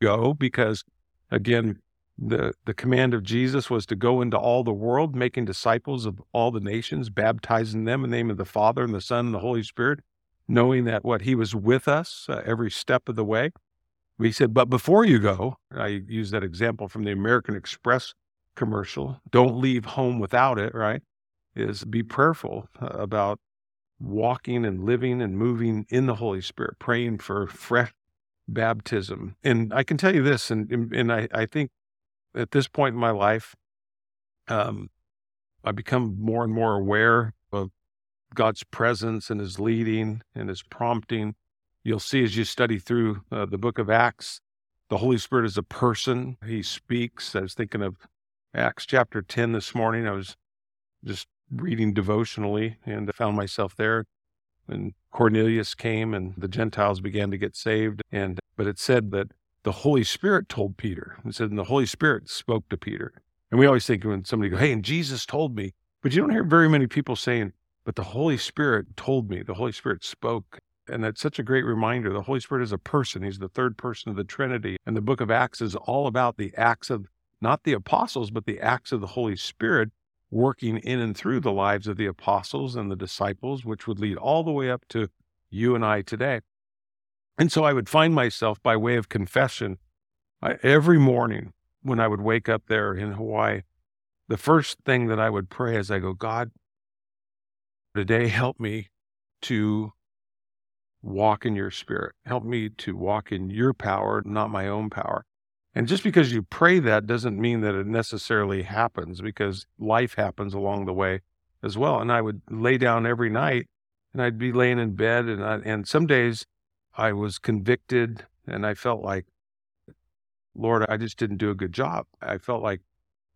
go because, again, the, the command of Jesus was to go into all the world, making disciples of all the nations, baptizing them in the name of the Father and the Son and the Holy Spirit, knowing that what He was with us uh, every step of the way. He said, but before you go, I use that example from the American Express commercial, don't leave home without it, right? Is be prayerful uh, about walking and living and moving in the Holy Spirit, praying for fresh baptism. And I can tell you this, and, and I, I think at this point in my life, um, I become more and more aware of God's presence and His leading and His prompting. You'll see as you study through uh, the book of Acts, the Holy Spirit is a person. He speaks. I was thinking of Acts chapter 10 this morning. I was just reading devotionally and I found myself there when Cornelius came and the Gentiles began to get saved. And but it said that the Holy Spirit told Peter. It said, and the Holy Spirit spoke to Peter. And we always think when somebody go, hey, and Jesus told me, but you don't hear very many people saying, but the Holy Spirit told me. The Holy Spirit spoke. And that's such a great reminder. The Holy Spirit is a person. He's the third person of the Trinity. And the book of Acts is all about the acts of not the apostles, but the acts of the Holy Spirit working in and through the lives of the apostles and the disciples, which would lead all the way up to you and I today. And so I would find myself by way of confession I, every morning when I would wake up there in Hawaii, the first thing that I would pray is I go, God, today help me to walk in your spirit. Help me to walk in your power, not my own power. And just because you pray that doesn't mean that it necessarily happens because life happens along the way as well. And I would lay down every night and I'd be laying in bed and I, and some days I was convicted and I felt like, Lord, I just didn't do a good job. I felt like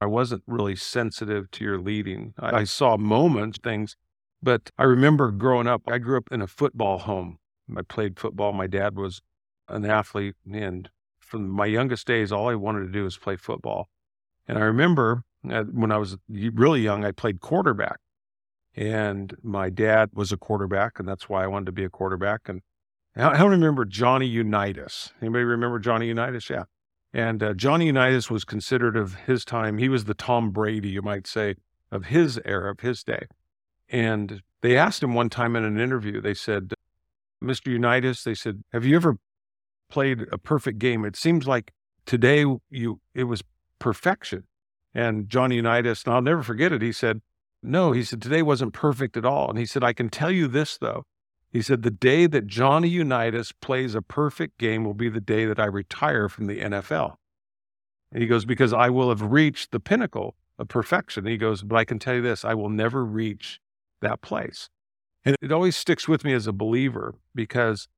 I wasn't really sensitive to your leading. I, I saw moments, things, but I remember growing up, I grew up in a football home. I played football. My dad was an athlete. And from my youngest days, all I wanted to do was play football. And I remember when I was really young, I played quarterback. And my dad was a quarterback, and that's why I wanted to be a quarterback. And I don't remember Johnny Unitas. Anybody remember Johnny Unitas? Yeah. And uh, Johnny Unitas was considered of his time, he was the Tom Brady, you might say, of his era, of his day. And they asked him one time in an interview, they said, Mr. Unitas, they said, have you ever played a perfect game? It seems like today you it was perfection. And Johnny Unitas, and I'll never forget it, he said, no, he said, today wasn't perfect at all. And he said, I can tell you this though. He said, The day that Johnny Unitas plays a perfect game will be the day that I retire from the NFL. And he goes, Because I will have reached the pinnacle of perfection. he goes, But I can tell you this I will never reach that place. And it always sticks with me as a believer because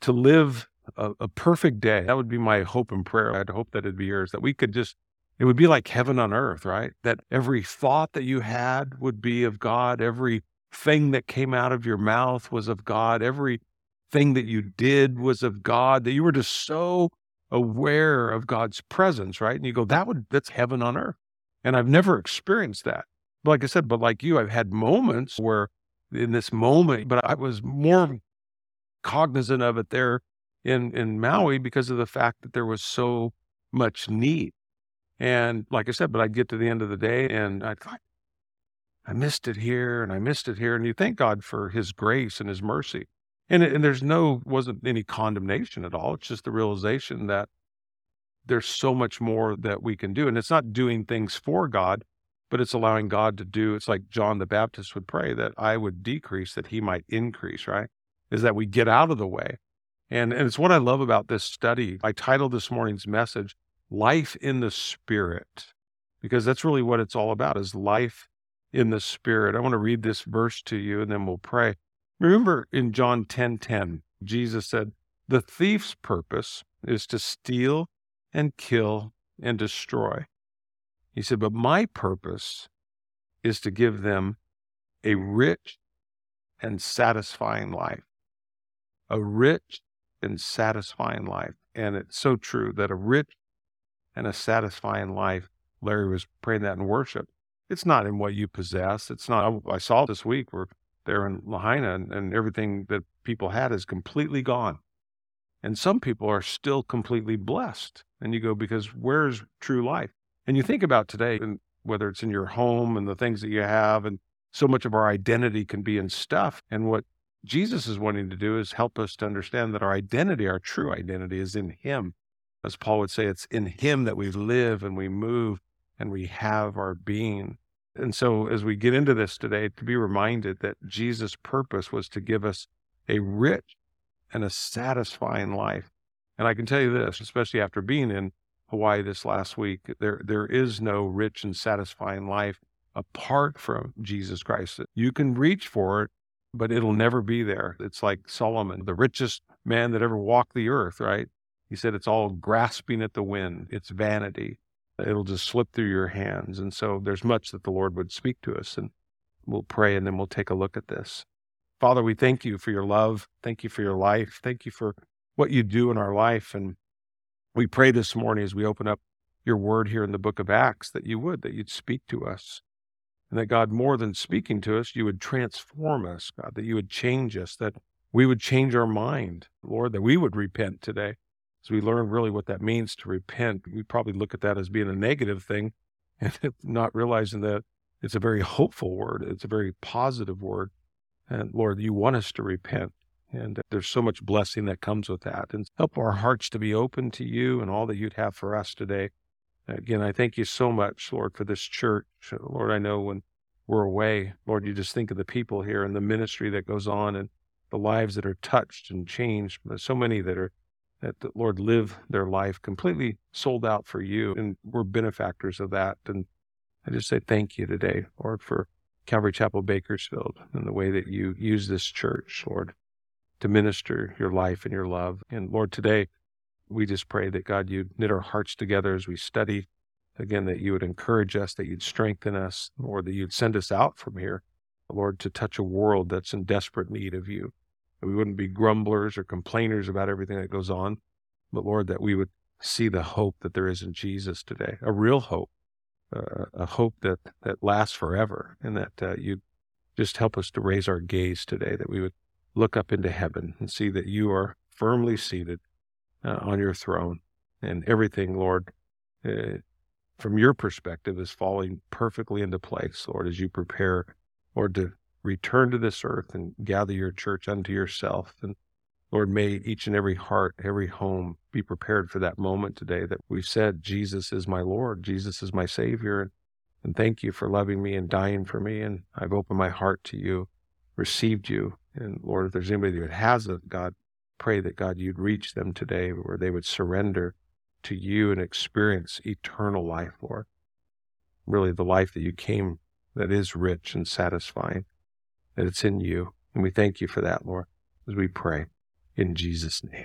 to live a, a perfect day, that would be my hope and prayer. I'd hope that it'd be yours, that we could just it would be like heaven on earth, right? That every thought that you had would be of God, every thing that came out of your mouth was of God. Everything that you did was of God, that you were just so aware of God's presence, right? And you go, that would, that's heaven on earth. And I've never experienced that. But like I said, but like you, I've had moments where in this moment, but I was more cognizant of it there in, in Maui because of the fact that there was so much need. And like I said, but I'd get to the end of the day and I'd like, I missed it here and I missed it here. And you thank God for his grace and his mercy. And, and there's no, wasn't any condemnation at all. It's just the realization that there's so much more that we can do. And it's not doing things for God, but it's allowing God to do. It's like John the Baptist would pray that I would decrease, that he might increase, right? Is that we get out of the way. And, and it's what I love about this study. I titled this morning's message, Life in the Spirit, because that's really what it's all about is life in the Spirit. I want to read this verse to you and then we'll pray. Remember in John 10 10, Jesus said, The thief's purpose is to steal and kill and destroy. He said, But my purpose is to give them a rich and satisfying life. A rich and satisfying life. And it's so true that a rich and a satisfying life, Larry was praying that in worship, it's not in what you possess. It's not. I, I saw this week where they're in Lahaina and, and everything that people had is completely gone. And some people are still completely blessed. And you go, because where's true life? And you think about today, and whether it's in your home and the things that you have, and so much of our identity can be in stuff. And what Jesus is wanting to do is help us to understand that our identity, our true identity, is in Him. As Paul would say, it's in Him that we live and we move and we have our being. And so, as we get into this today, to be reminded that Jesus' purpose was to give us a rich and a satisfying life. And I can tell you this, especially after being in Hawaii this last week, there there is no rich and satisfying life apart from Jesus Christ. You can reach for it, but it'll never be there. It's like Solomon, the richest man that ever walked the earth, right? He said it's all grasping at the wind, it's vanity. It'll just slip through your hands. And so there's much that the Lord would speak to us, and we'll pray and then we'll take a look at this. Father, we thank you for your love. Thank you for your life. Thank you for what you do in our life. And we pray this morning as we open up your word here in the book of Acts that you would, that you'd speak to us. And that God, more than speaking to us, you would transform us, God, that you would change us, that we would change our mind, Lord, that we would repent today. As we learn really what that means to repent, we probably look at that as being a negative thing and not realizing that it's a very hopeful word. It's a very positive word. And Lord, you want us to repent. And there's so much blessing that comes with that. And help our hearts to be open to you and all that you'd have for us today. Again, I thank you so much, Lord, for this church. Lord, I know when we're away, Lord, you just think of the people here and the ministry that goes on and the lives that are touched and changed. There's so many that are, that, the Lord, live their life completely sold out for you. And we're benefactors of that. And I just say thank you today, Lord, for Calvary Chapel Bakersfield and the way that you use this church, Lord, to minister your life and your love. And Lord, today, we just pray that God, you'd knit our hearts together as we study. Again, that you would encourage us, that you'd strengthen us, or that you'd send us out from here, Lord, to touch a world that's in desperate need of you. That we wouldn't be grumblers or complainers about everything that goes on, but Lord, that we would see the hope that there is in Jesus today, a real hope, uh, a hope that, that lasts forever, and that uh, you'd just help us to raise our gaze today, that we would look up into heaven and see that you are firmly seated uh, on your throne. And everything, Lord, uh, from your perspective, is falling perfectly into place, Lord, as you prepare, Lord, to return to this earth and gather your church unto yourself. And Lord, may each and every heart, every home be prepared for that moment today that we've said, Jesus is my Lord, Jesus is my Savior. And thank you for loving me and dying for me. And I've opened my heart to you, received you. And Lord, if there's anybody that hasn't, God, pray that God, you'd reach them today where they would surrender to you and experience eternal life, Lord. Really, the life that you came that is rich and satisfying, that it's in you. And we thank you for that, Lord, as we pray in Jesus' name.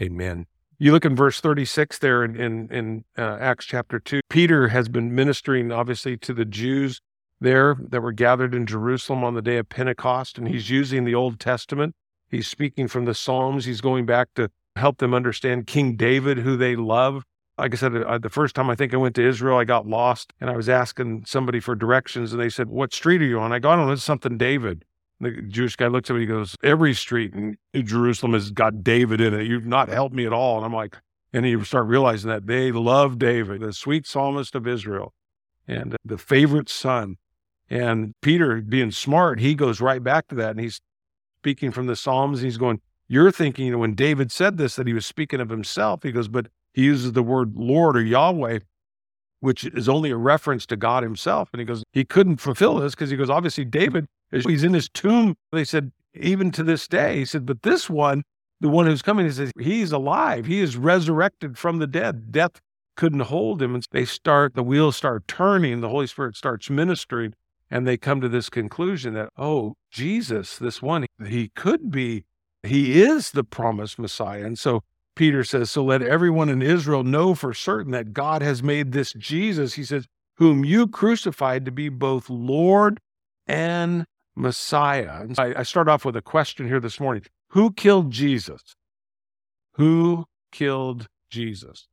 Amen. You look in verse 36 there in, in, in uh, Acts chapter 2. Peter has been ministering, obviously, to the Jews there that were gathered in Jerusalem on the day of Pentecost, and he's using the Old Testament He's speaking from the Psalms. He's going back to help them understand King David, who they love. Like I said, uh, the first time I think I went to Israel, I got lost and I was asking somebody for directions and they said, What street are you on? I go, I don't know, it's something David. The Jewish guy looks at me, he goes, Every street in Jerusalem has got David in it. You've not helped me at all. And I'm like, and you start realizing that they love David, the sweet psalmist of Israel and the favorite son. And Peter, being smart, he goes right back to that and he's speaking from the Psalms. He's going, You're thinking, you know, when David said this, that he was speaking of himself. He goes, But he uses the word Lord or Yahweh, which is only a reference to God himself. And he goes, He couldn't fulfill this because he goes, Obviously, David, he's in his tomb. They said, Even to this day, he said, But this one, the one who's coming, he says, He's alive. He is resurrected from the dead. Death couldn't hold him. And they start, the wheels start turning. The Holy Spirit starts ministering. And they come to this conclusion that, oh, Jesus, this one, he could be, he is the promised Messiah. And so Peter says, So let everyone in Israel know for certain that God has made this Jesus, he says, whom you crucified to be both Lord and Messiah. And I, I start off with a question here this morning Who killed Jesus? Who killed Jesus?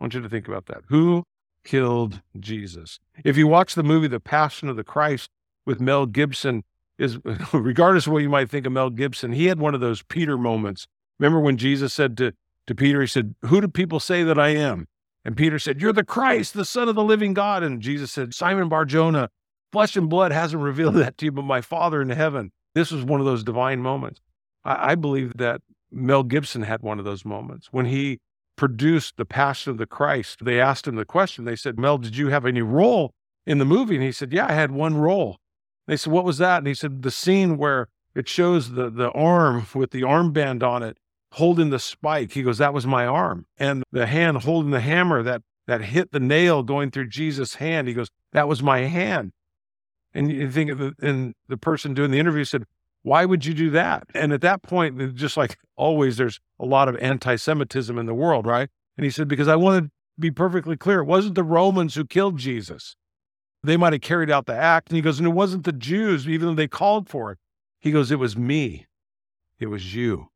I want you to think about that. Who killed Jesus. If you watch the movie The Passion of the Christ with Mel Gibson, is regardless of what you might think of Mel Gibson, he had one of those Peter moments Remember when Jesus said to, to Peter, he said, Who do people say that I am? And Peter said, You're the Christ, the Son of the living God. And Jesus said, Simon Barjona, flesh and blood hasn't revealed that to you, but my Father in heaven. This was one of those divine moments. I, I believe that Mel Gibson had one of those moments when he produced The Passion of the Christ. They asked him the question. They said, Mel, did you have any role in the movie? And he said, Yeah, I had one role. They said, What was that? And he said, The scene where it shows the, the arm with the armband on it holding the spike. He goes, That was my arm. And the hand holding the hammer that, that hit the nail going through Jesus' hand. He goes, That was my hand. And you think of the, and the person doing the interview said, why would you do that? And at that point, just like always, there's a lot of anti Semitism in the world, right? And he said, Because I want to be perfectly clear, it wasn't the Romans who killed Jesus. They might have carried out the act. And he goes, And it wasn't the Jews, even though they called for it. He goes, It was me. It was you.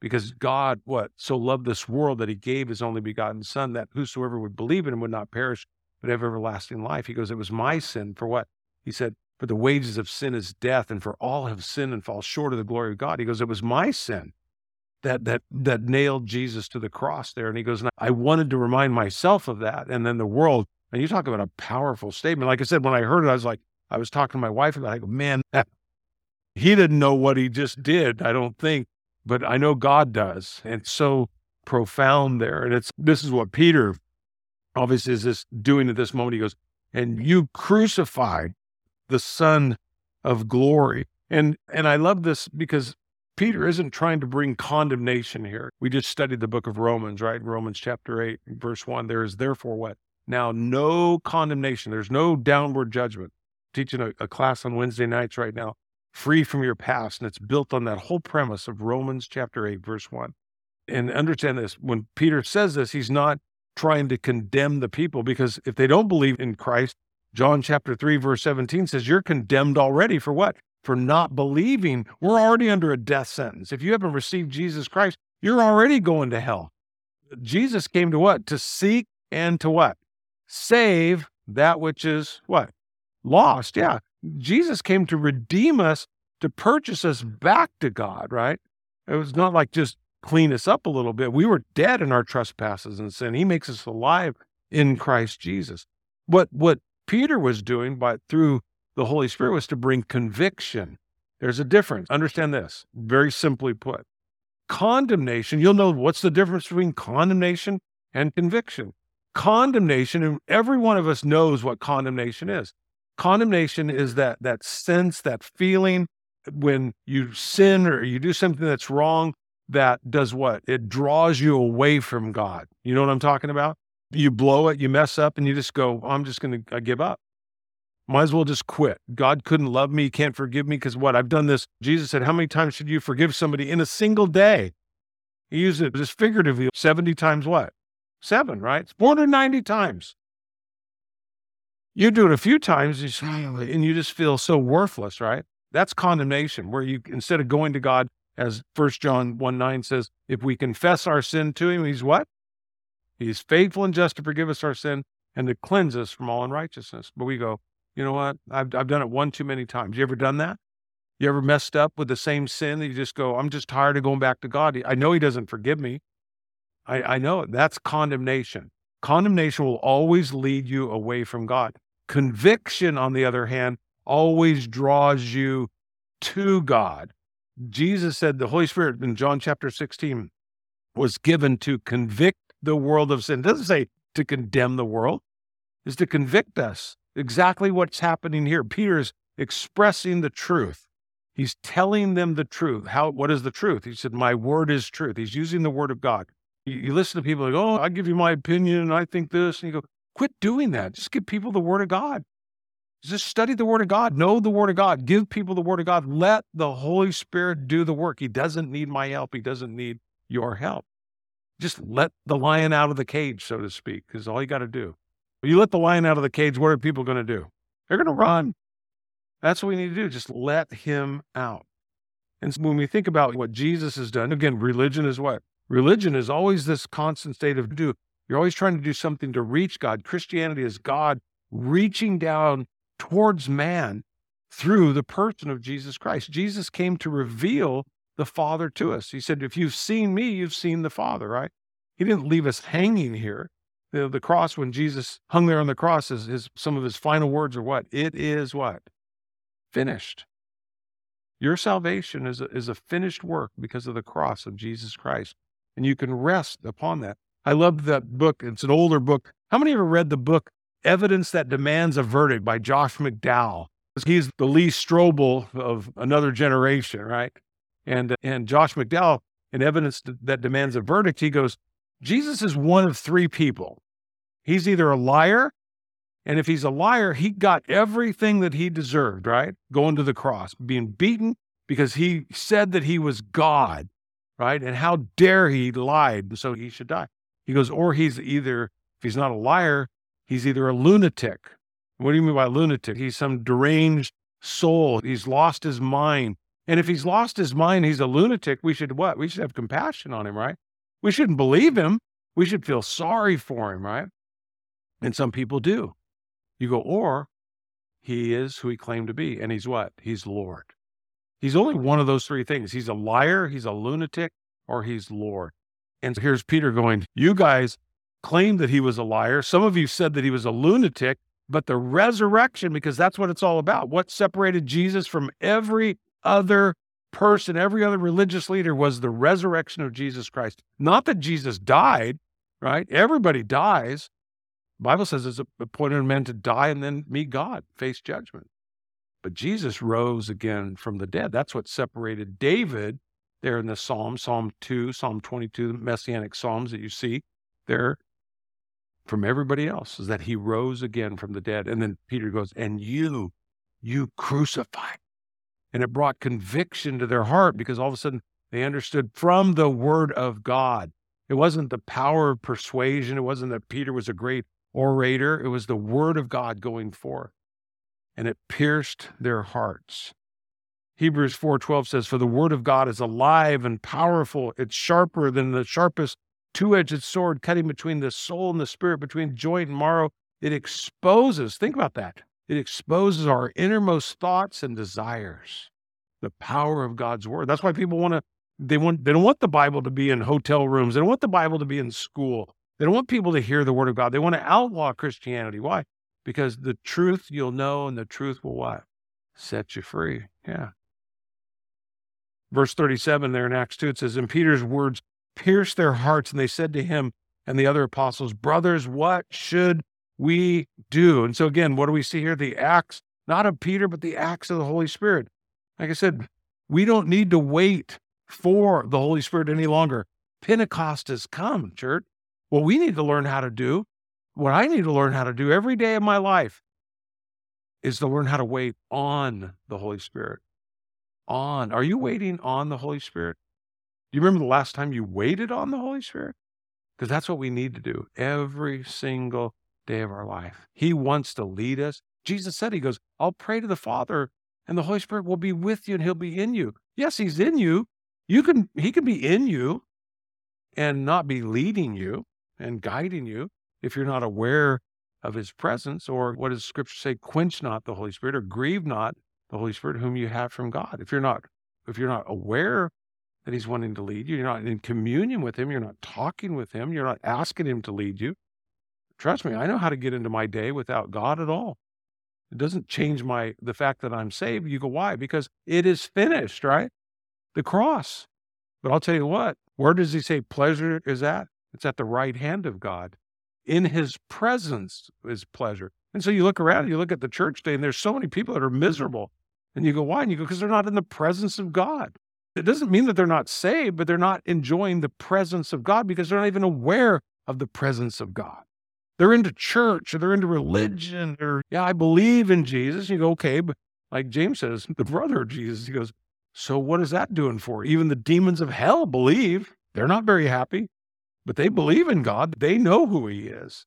Because God, what? So loved this world that he gave his only begotten Son, that whosoever would believe in him would not perish, but have everlasting life. He goes, It was my sin for what? He said, for the wages of sin is death, and for all have sinned and fall short of the glory of God. He goes, It was my sin that that that nailed Jesus to the cross there. And he goes, and I wanted to remind myself of that. And then the world, and you talk about a powerful statement. Like I said, when I heard it, I was like, I was talking to my wife about it. I go, man, he didn't know what he just did, I don't think, but I know God does. And it's so profound there. And it's this is what Peter obviously is this doing at this moment. He goes, and you crucified the Son of glory. And and I love this because Peter isn't trying to bring condemnation here. We just studied the book of Romans, right? Romans chapter 8, verse 1. There is therefore what? Now no condemnation. There's no downward judgment. I'm teaching a, a class on Wednesday nights right now, free from your past. And it's built on that whole premise of Romans chapter 8, verse 1. And understand this when Peter says this, he's not trying to condemn the people because if they don't believe in Christ, John chapter 3, verse 17 says, You're condemned already for what? For not believing. We're already under a death sentence. If you haven't received Jesus Christ, you're already going to hell. Jesus came to what? To seek and to what? Save that which is what? Lost. Yeah. Jesus came to redeem us, to purchase us back to God, right? It was not like just clean us up a little bit. We were dead in our trespasses and sin. He makes us alive in Christ Jesus. What what Peter was doing by through the Holy Spirit was to bring conviction. There's a difference. Understand this, very simply put. Condemnation, you'll know what's the difference between condemnation and conviction. Condemnation, and every one of us knows what condemnation is. Condemnation is that that sense, that feeling when you sin or you do something that's wrong that does what? It draws you away from God. You know what I'm talking about? You blow it, you mess up, and you just go, I'm just going to give up. Might as well just quit. God couldn't love me, can't forgive me because what? I've done this. Jesus said, How many times should you forgive somebody in a single day? He used it just figuratively 70 times what? Seven, right? It's 490 times. You do it a few times and you just feel so worthless, right? That's condemnation, where you, instead of going to God, as First John 1 9 says, if we confess our sin to him, he's what? He's faithful and just to forgive us our sin and to cleanse us from all unrighteousness. But we go, you know what? I've, I've done it one too many times. You ever done that? You ever messed up with the same sin that you just go, I'm just tired of going back to God. I know He doesn't forgive me. I, I know it. That's condemnation. Condemnation will always lead you away from God. Conviction, on the other hand, always draws you to God. Jesus said the Holy Spirit in John chapter 16 was given to convict the world of sin. It doesn't say to condemn the world, is to convict us. Exactly what's happening here. Peter is expressing the truth. He's telling them the truth. How what is the truth? He said, My word is truth. He's using the word of God. You, you listen to people like, Oh, I give you my opinion and I think this. And you go, quit doing that. Just give people the word of God. Just study the word of God. Know the word of God. Give people the word of God. Let the Holy Spirit do the work. He doesn't need my help. He doesn't need your help just let the lion out of the cage, so to speak, is all you got to do. You let the lion out of the cage, what are people going to do? They're going to run. That's what we need to do. Just let him out. And so when we think about what Jesus has done, again, religion is what? Religion is always this constant state of do. You're always trying to do something to reach God. Christianity is God reaching down towards man through the person of Jesus Christ. Jesus came to reveal the Father to us. He said, If you've seen me, you've seen the Father, right? He didn't leave us hanging here. The, the cross, when Jesus hung there on the cross, is his, some of his final words are what? It is what? Finished. Your salvation is a, is a finished work because of the cross of Jesus Christ. And you can rest upon that. I love that book. It's an older book. How many ever read the book Evidence That Demands a Verdict by Josh McDowell? He's the Lee Strobel of another generation, right? And, and Josh McDowell, in Evidence That Demands a Verdict, he goes, Jesus is one of three people. He's either a liar, and if he's a liar, he got everything that he deserved, right? Going to the cross, being beaten because he said that he was God, right? And how dare he lied, so he should die. He goes, or he's either, if he's not a liar, he's either a lunatic. What do you mean by lunatic? He's some deranged soul. He's lost his mind. And if he's lost his mind, he's a lunatic. We should what? We should have compassion on him, right? We shouldn't believe him. We should feel sorry for him, right? And some people do. You go, or he is who he claimed to be. And he's what? He's Lord. He's only one of those three things. He's a liar, he's a lunatic, or he's Lord. And here's Peter going, You guys claimed that he was a liar. Some of you said that he was a lunatic, but the resurrection, because that's what it's all about. What separated Jesus from every other person, every other religious leader was the resurrection of Jesus Christ. Not that Jesus died, right? Everybody dies. The Bible says it's appointed men to die and then meet God, face judgment. But Jesus rose again from the dead. That's what separated David there in the Psalm, Psalm 2, Psalm 22, messianic Psalms that you see there from everybody else, is that he rose again from the dead. And then Peter goes, And you, you crucified and it brought conviction to their heart because all of a sudden they understood from the word of God. It wasn't the power of persuasion. It wasn't that Peter was a great orator. It was the word of God going forth. And it pierced their hearts. Hebrews 4:12 says for the word of God is alive and powerful it's sharper than the sharpest two-edged sword cutting between the soul and the spirit between joint and marrow it exposes think about that it exposes our innermost thoughts and desires. The power of God's word. That's why people want to they want they don't want the Bible to be in hotel rooms. They don't want the Bible to be in school. They don't want people to hear the word of God. They want to outlaw Christianity. Why? Because the truth you'll know and the truth will what? Set you free. Yeah. Verse 37 there in Acts 2, it says, And Peter's words pierced their hearts, and they said to him and the other apostles, Brothers, what should we do. And so, again, what do we see here? The acts, not of Peter, but the acts of the Holy Spirit. Like I said, we don't need to wait for the Holy Spirit any longer. Pentecost has come, church. What we need to learn how to do, what I need to learn how to do every day of my life, is to learn how to wait on the Holy Spirit. On. Are you waiting on the Holy Spirit? Do you remember the last time you waited on the Holy Spirit? Because that's what we need to do every single day of our life. He wants to lead us. Jesus said, He goes, I'll pray to the Father, and the Holy Spirit will be with you and He'll be in you. Yes, He's in you. You can He can be in you and not be leading you and guiding you if you're not aware of his presence, or what does scripture say? Quench not the Holy Spirit or grieve not the Holy Spirit whom you have from God. If you're not, if you're not aware that he's wanting to lead you, you're not in communion with him, you're not talking with him, you're not asking him to lead you, Trust me, I know how to get into my day without God at all. It doesn't change my the fact that I'm saved. You go, why? Because it is finished, right? The cross. But I'll tell you what, where does he say pleasure is at? It's at the right hand of God. In his presence is pleasure. And so you look around, you look at the church day, and there's so many people that are miserable. And you go, why? And you go, because they're not in the presence of God. It doesn't mean that they're not saved, but they're not enjoying the presence of God because they're not even aware of the presence of God they're into church or they're into religion or, yeah, I believe in Jesus. You go, okay, but like James says, the brother of Jesus, he goes, so what is that doing for? Even the demons of hell believe. They're not very happy, but they believe in God. They know who he is.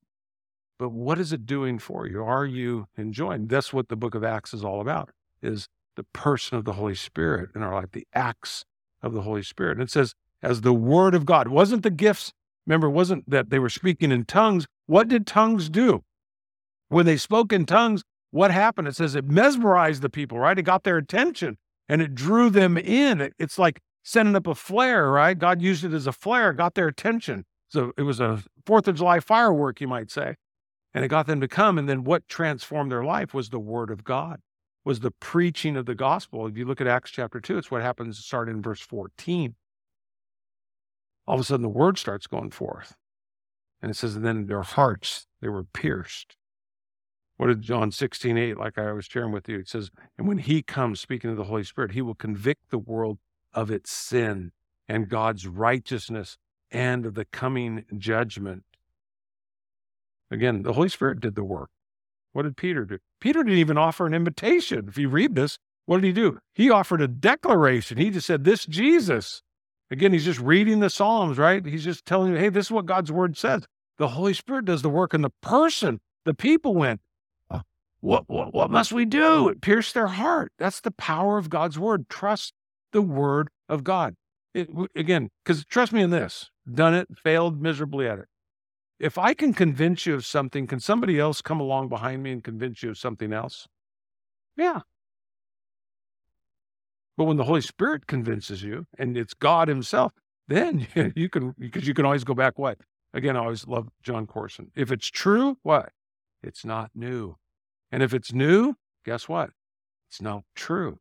But what is it doing for you? Are you enjoying? That's what the book of Acts is all about, is the person of the Holy Spirit in our life, the acts of the Holy Spirit. And it says, as the word of God. It wasn't the gifts Remember, it wasn't that they were speaking in tongues. What did tongues do? When they spoke in tongues, what happened? It says it mesmerized the people, right? It got their attention and it drew them in. It's like sending up a flare, right? God used it as a flare, got their attention. So it was a Fourth of July firework, you might say. And it got them to come. And then what transformed their life was the word of God, was the preaching of the gospel. If you look at Acts chapter 2, it's what happens to start in verse 14. All of a sudden, the word starts going forth. And it says, and then their hearts, they were pierced. What did John 16, 8, like I was sharing with you? It says, and when he comes, speaking of the Holy Spirit, he will convict the world of its sin and God's righteousness and of the coming judgment. Again, the Holy Spirit did the work. What did Peter do? Peter didn't even offer an invitation. If you read this, what did he do? He offered a declaration. He just said, This Jesus. Again, he's just reading the Psalms, right? He's just telling you, hey, this is what God's word says. The Holy Spirit does the work in the person. The people went, uh, what, what, what must we do? It pierced their heart. That's the power of God's word. Trust the word of God. It, again, because trust me in this, done it, failed miserably at it. If I can convince you of something, can somebody else come along behind me and convince you of something else? Yeah. But when the Holy Spirit convinces you and it's God Himself, then you can, because you can always go back. What? Again, I always love Jon Courson. If it's true, what? It's not new. And if it's new, guess what? It's not true.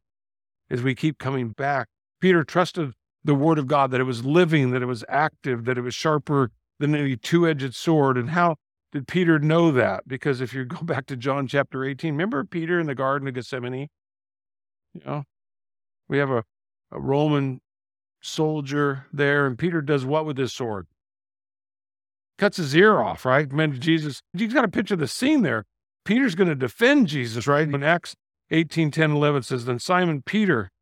As we keep coming back, Peter trusted the word of God, that it was living, that it was active, that it was sharper than any two edged sword. And how did Peter know that? Because if you go back to John chapter 18, remember Peter in the Garden of Gethsemane? You know, we have a, a Roman soldier there, and Peter does what with his sword? Cuts his ear off, right? Man, Jesus, you got to picture the scene there. Peter's going to defend Jesus, right? In Acts 18, 10, 11 says, Then Simon Peter,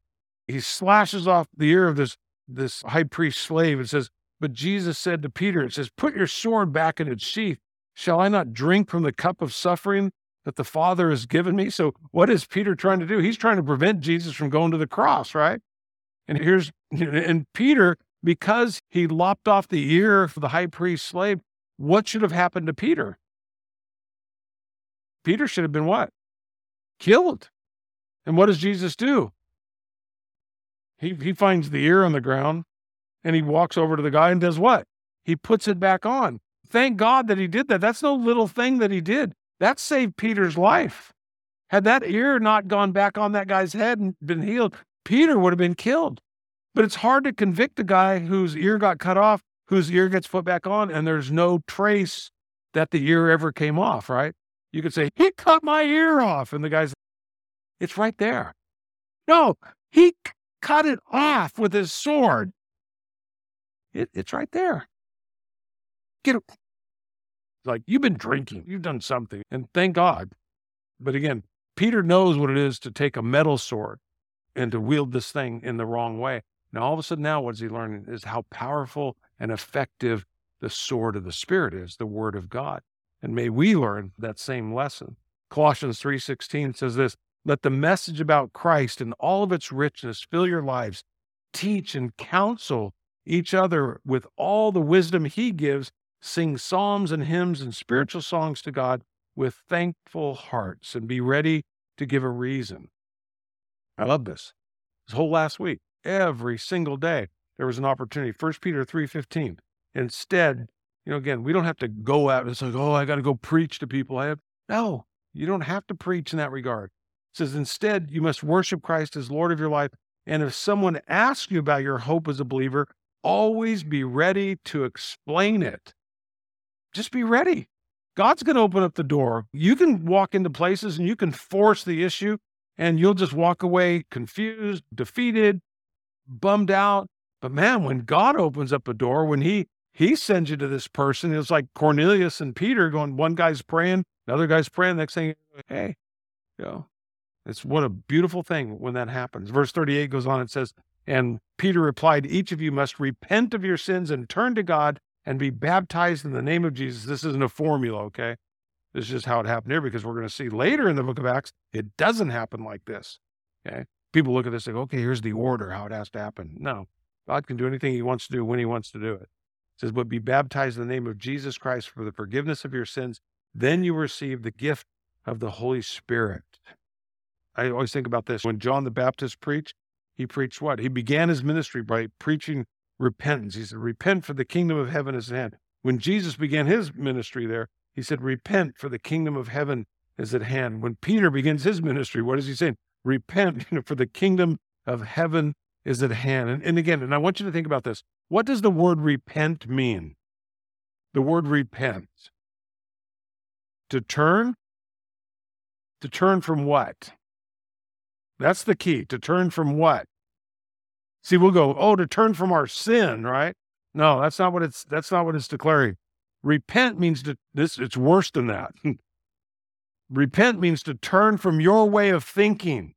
he slashes off the ear of this, this high priest slave and says, But Jesus said to Peter, It says, Put your sword back in its sheath. Shall I not drink from the cup of suffering that the Father has given me? So, what is Peter trying to do? He's trying to prevent Jesus from going to the cross, right? And here's, and Peter, because he lopped off the ear of the high priest's slave, what should have happened to Peter? Peter should have been what? Killed. And what does Jesus do? He, he finds the ear on the ground and he walks over to the guy and does what? He puts it back on. Thank God that he did that. That's no little thing that he did. That saved Peter's life. Had that ear not gone back on that guy's head and been healed, Peter would have been killed. But it's hard to convict a guy whose ear got cut off, whose ear gets put back on, and there's no trace that the ear ever came off, right? You could say, he cut my ear off. And the guy's, it's right there. No, he cut it off with his sword. It, it's right there. Get. Like, you've been drinking, you've done something, and thank God. But again, Peter knows what it is to take a metal sword and to wield this thing in the wrong way. Now, all of a sudden, now what's he learning is how powerful and effective the sword of the Spirit is, the Word of God. And may we learn that same lesson. Colossians 3:16 says this, let the message about Christ and all of its richness fill your lives. Teach and counsel each other with all the wisdom he gives. Sing psalms and hymns and spiritual songs to God with thankful hearts and be ready to give a reason. I love this. This whole last week, every single day, there was an opportunity. 1 Peter 3:15. Instead, you know, again, we don't have to go out and say, oh, I got to go preach to people. I have no, you don't have to preach in that regard. It says, instead, you must worship Christ as Lord of your life. And if someone asks you about your hope as a believer, always be ready to explain it. Just be ready. God's going to open up the door. You can walk into places and you can force the issue, and you'll just walk away confused, defeated, bummed out. But man, when God opens up a door, when He he sends you to this person. It's like Cornelius and Peter going, one guy's praying, another guy's praying. Next thing, hey, you know, it's what a beautiful thing when that happens. Verse 38 goes on, it says, And Peter replied, Each of you must repent of your sins and turn to God and be baptized in the name of Jesus. This isn't a formula, okay? This is just how it happened here because we're going to see later in the book of Acts, it doesn't happen like this. Okay. People look at this and go, okay, here's the order, how it has to happen. No, God can do anything he wants to do when he wants to do it It says, But be baptized in the name of Jesus Christ for the forgiveness of your sins. Then you receive the gift of the Holy Spirit. I always think about this. When John the Baptist preached, he preached what? He began his ministry by preaching repentance. He said, Repent for the kingdom of heaven is at hand. When Jesus began his ministry there, he said, Repent for the kingdom of heaven is at hand. When Peter begins his ministry, what is he saying? Repent you know, for the kingdom of heaven is at hand. And, and again, and I want you to think about this. What does the word repent mean? The word repent. To turn? To turn from what? That's the key. To turn from what? See, we'll go, oh, to turn from our sin, right? No, that's not what it's that's not what it's declaring. Repent means to this it's worse than that. Repent means to turn from your way of thinking.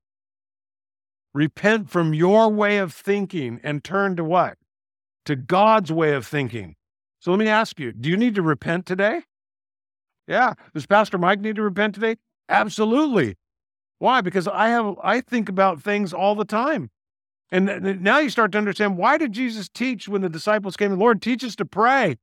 Repent from your way of thinking and turn to what? To God's way of thinking. So let me ask you, do you need to repent today? Yeah. Does Pastor Mike need to repent today? Absolutely. Why? Because I have I think about things all the time. And now you start to understand why did Jesus teach when the disciples came, Lord, teach us to pray.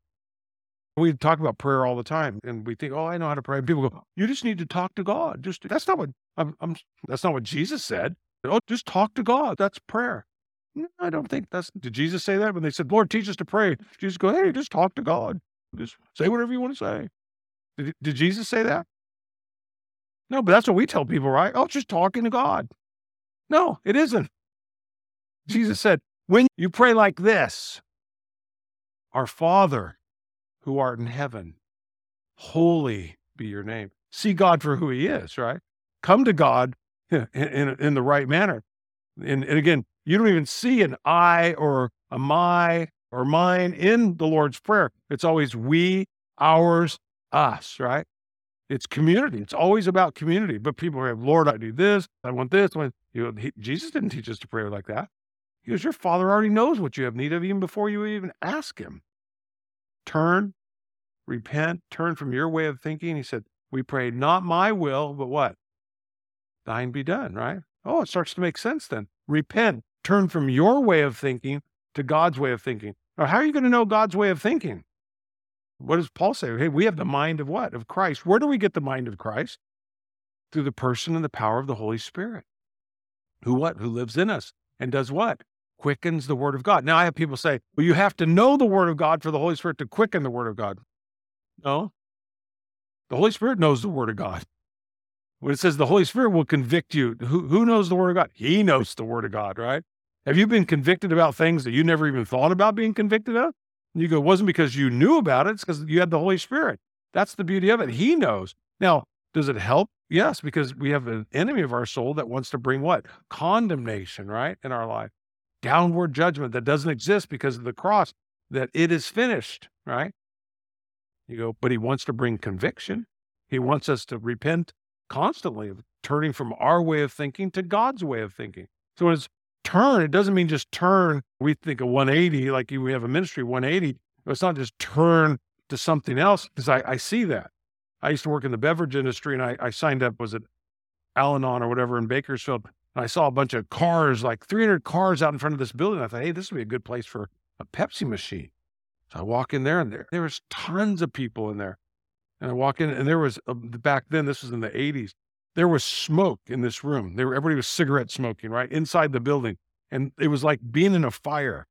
We talk about prayer all the time, and we think, "Oh, I know how to pray." And people go, "You just need to talk to God." Just that's not what I'm, I'm that's not what Jesus said. Oh, just talk to God. That's prayer. No, I don't think that's. Did Jesus say that when they said, "Lord, teach us to pray"? Jesus go, "Hey, just talk to God. Just say whatever you want to say." Did, did Jesus say that? No, but that's what we tell people, right? Oh, just talking to God. No, it isn't. Jesus said, when you pray like this, our Father who art in heaven, holy be your name. See God for who he is, right? Come to God in, in, in the right manner. And, and again, you don't even see an I or a my or mine in the Lord's Prayer. It's always we, ours, us, right? It's community. It's always about community. But people have, Lord, I do this. I want this. I want, you know, he, Jesus didn't teach us to pray like that. Because your father already knows what you have need of even before you even ask him. Turn, repent, turn from your way of thinking. He said, We pray, not my will, but what? Thine be done, right? Oh, it starts to make sense then. Repent, turn from your way of thinking to God's way of thinking. Now, how are you going to know God's way of thinking? What does Paul say? Hey, we have the mind of what? Of Christ. Where do we get the mind of Christ? Through the person and the power of the Holy Spirit. Who what? Who lives in us and does what? Quickens the word of God. Now I have people say, well, you have to know the word of God for the Holy Spirit to quicken the word of God. No. The Holy Spirit knows the word of God. When it says the Holy Spirit will convict you, who, who knows the word of God? He knows the word of God, right? Have you been convicted about things that you never even thought about being convicted of? And you go, it wasn't because you knew about it, it's because you had the Holy Spirit. That's the beauty of it. He knows. Now, does it help? Yes, because we have an enemy of our soul that wants to bring what? Condemnation, right? In our life downward judgment that doesn't exist because of the cross, that it is finished, right? You go, but he wants to bring conviction. He wants us to repent constantly of turning from our way of thinking to God's way of thinking. So when it's turn, it doesn't mean just turn. We think of 180, like we have a ministry 180. It's not just turn to something else, because I, I see that. I used to work in the beverage industry and I, I signed up, was it Al Anon or whatever in Bakersfield? I saw a bunch of cars, like 300 cars out in front of this building. I thought, hey, this would be a good place for a Pepsi machine. So I walk in there and there, there was tons of people in there. And I walk in and there was, um, a, back then, this was in the 80s, there was smoke in this room. There, everybody was cigarette smoking, right? Inside the building. And it was like being in a fire.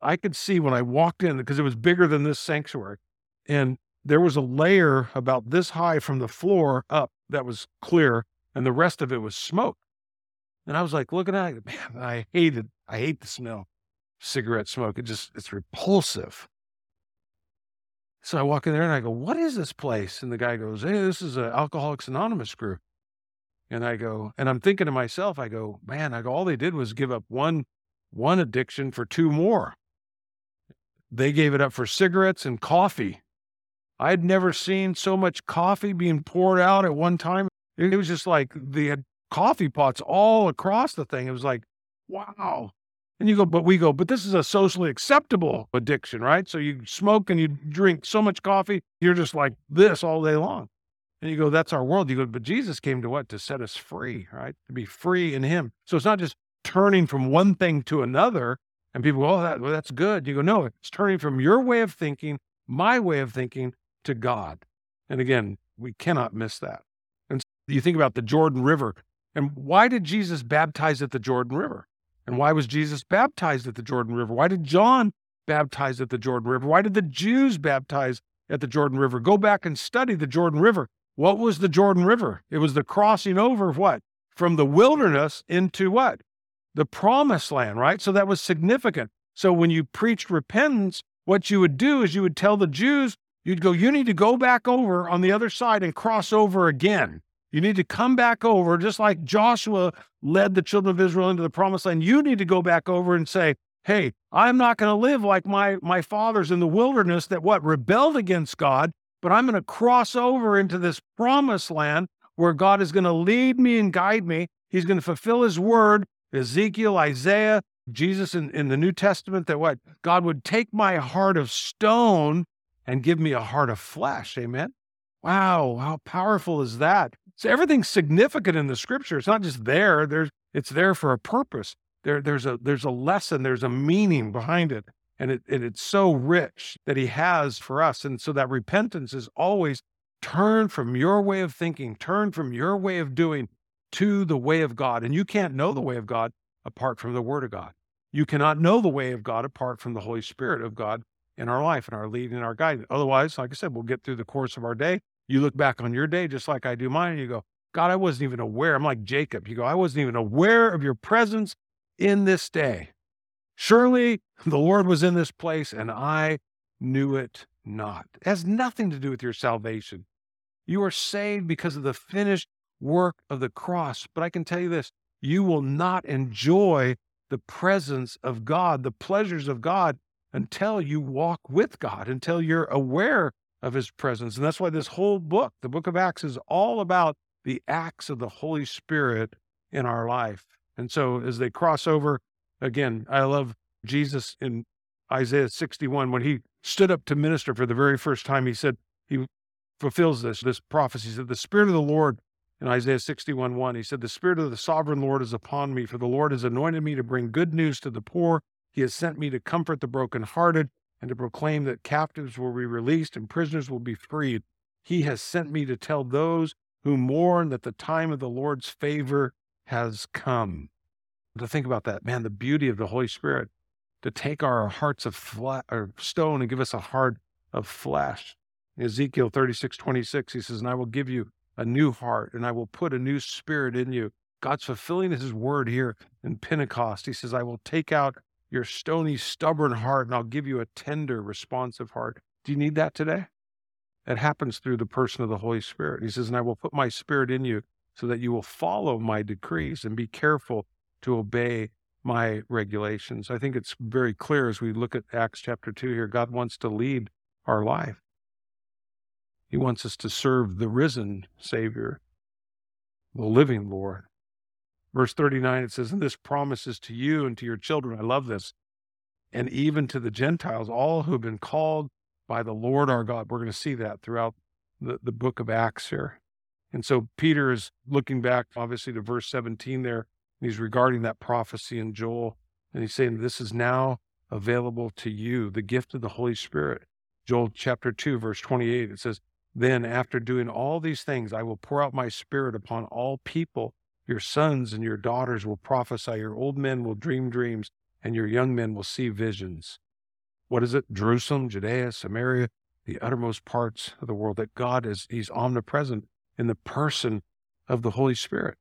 I could see when I walked in because it was bigger than this sanctuary. And there was a layer about this high from the floor up that was clear, and the rest of it was smoke. And I was like looking at it, man, I hated, I hate the smell cigarette smoke. It just, it's repulsive. So I walk in there and I go, what is this place? And the guy goes, hey, this is an Alcoholics Anonymous group. And I go, and I'm thinking to myself, I go, man, I go, all they did was give up one, one addiction for two more. They gave it up for cigarettes and coffee. I'd never seen so much coffee being poured out at one time. It was just like had coffee pots all across the thing. It was like, wow. And you go, but we go, but this is a socially acceptable addiction, right? So you smoke and you drink so much coffee, you're just like this all day long. And you go, that's our world. You go, but Jesus came to what? To set us free, right? To be free in Him. So it's not just turning from one thing to another. And people go, oh, that, well, that's good. You go, no, it's turning from your way of thinking, my way of thinking, to God. And again, we cannot miss that. And so you think about the Jordan River. And why did Jesus baptize at the Jordan River? And why was Jesus baptized at the Jordan River? Why did John baptize at the Jordan River? Why did the Jews baptize at the Jordan River? Go back and study the Jordan River. What was the Jordan River? It was the crossing over of what? From the wilderness into what? The promised land, right? So that was significant. So when you preached repentance, what you would do is you would tell the Jews, you'd go, you need to go back over on the other side and cross over again. You need to come back over, just like Joshua led the children of Israel into the promised land. You need to go back over and say, Hey, I'm not going to live like my, my fathers in the wilderness that what rebelled against God, but I'm going to cross over into this promised land where God is going to lead me and guide me. He's going to fulfill his word. Ezekiel, Isaiah, Jesus in, in the New Testament, that what? God would take my heart of stone and give me a heart of flesh. Amen. Wow, how powerful is that? So everything's significant in the scripture. It's not just there. There's it's there for a purpose. There, there's a there's a lesson, there's a meaning behind it. And it and it's so rich that he has for us. And so that repentance is always turn from your way of thinking, turn from your way of doing to the way of God. And you can't know the way of God apart from the word of God. You cannot know the way of God apart from the Holy Spirit of God in our life and our leading and our guidance. Otherwise, like I said, we'll get through the course of our day you look back on your day just like I do mine, and you go, God, I wasn't even aware. I'm like Jacob. You go, I wasn't even aware of your presence in this day. Surely the Lord was in this place and I knew it not. It has nothing to do with your salvation. You are saved because of the finished work of the cross. But I can tell you this you will not enjoy the presence of God, the pleasures of God, until you walk with God, until you're aware of his presence. And that's why this whole book, the book of Acts, is all about the acts of the Holy Spirit in our life. And so as they cross over, again, I love Jesus in Isaiah 61 when he stood up to minister for the very first time. He said, he fulfills this, this prophecy. He said, The Spirit of the Lord in Isaiah 61 1, he said, The Spirit of the sovereign Lord is upon me, for the Lord has anointed me to bring good news to the poor. He has sent me to comfort the brokenhearted and to proclaim that captives will be released and prisoners will be freed. He has sent me to tell those who mourn that the time of the Lord's favor has come. To think about that, man, the beauty of the Holy Spirit to take our hearts of or stone and give us a heart of flesh. Ezekiel 36, 26, he says, And I will give you a new heart and I will put a new spirit in you. God's fulfilling his word here in Pentecost. He says, I will take out your stony, stubborn heart, and I'll give you a tender, responsive heart. Do you need that today? It happens through the person of the Holy Spirit. He says, And I will put my spirit in you so that you will follow my decrees and be careful to obey my regulations. I think it's very clear as we look at Acts chapter 2 here. God wants to lead our life, He wants us to serve the risen Savior, the living Lord. Verse 39, it says, And this promises to you and to your children. I love this. And even to the Gentiles, all who have been called by the Lord our God. We're going to see that throughout the, the book of Acts here. And so Peter is looking back, obviously, to verse 17 there. And he's regarding that prophecy in Joel. And he's saying, This is now available to you, the gift of the Holy Spirit. Joel chapter 2, verse 28, it says, Then after doing all these things, I will pour out my spirit upon all people. Your sons and your daughters will prophesy, your old men will dream dreams, and your young men will see visions. What is it? Jerusalem, Judea, Samaria, the uttermost parts of the world, that God is, He's omnipresent in the person of the Holy Spirit.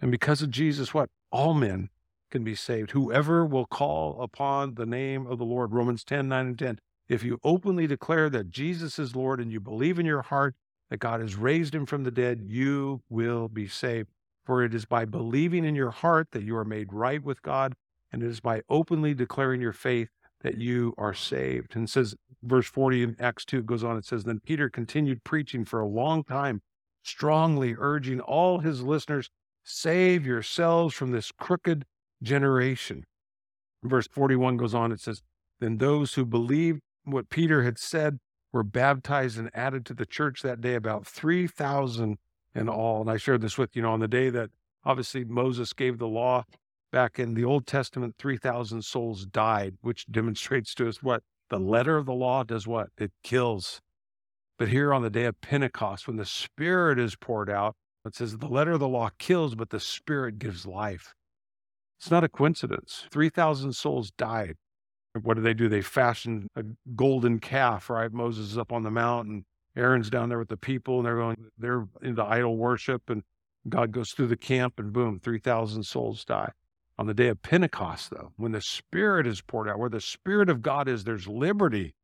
And because of Jesus, what? All men can be saved. Whoever will call upon the name of the Lord, Romans 10, 9, and 10. If you openly declare that Jesus is Lord and you believe in your heart that God has raised him from the dead, you will be saved. For it is by believing in your heart that you are made right with God, and it is by openly declaring your faith that you are saved. And says, verse 40 in Acts 2 goes on, it says, Then Peter continued preaching for a long time, strongly urging all his listeners, Save yourselves from this crooked generation. Verse 41 goes on, it says, Then those who believed what Peter had said were baptized and added to the church that day, about 3,000 and all. And I shared this with you know on the day that obviously Moses gave the law back in the Old Testament, 3,000 souls died, which demonstrates to us what the letter of the law does what? It kills. But here on the day of Pentecost, when the Spirit is poured out, it says the letter of the law kills, but the Spirit gives life. It's not a coincidence. 3,000 souls died. What do they do? They fashioned a golden calf, right? Moses is up on the mountain. Aaron's down there with the people, and they're going, they're into idol worship. And God goes through the camp, and boom, 3,000 souls die. On the day of Pentecost, though, when the Spirit is poured out, where the Spirit of God is, there's liberty.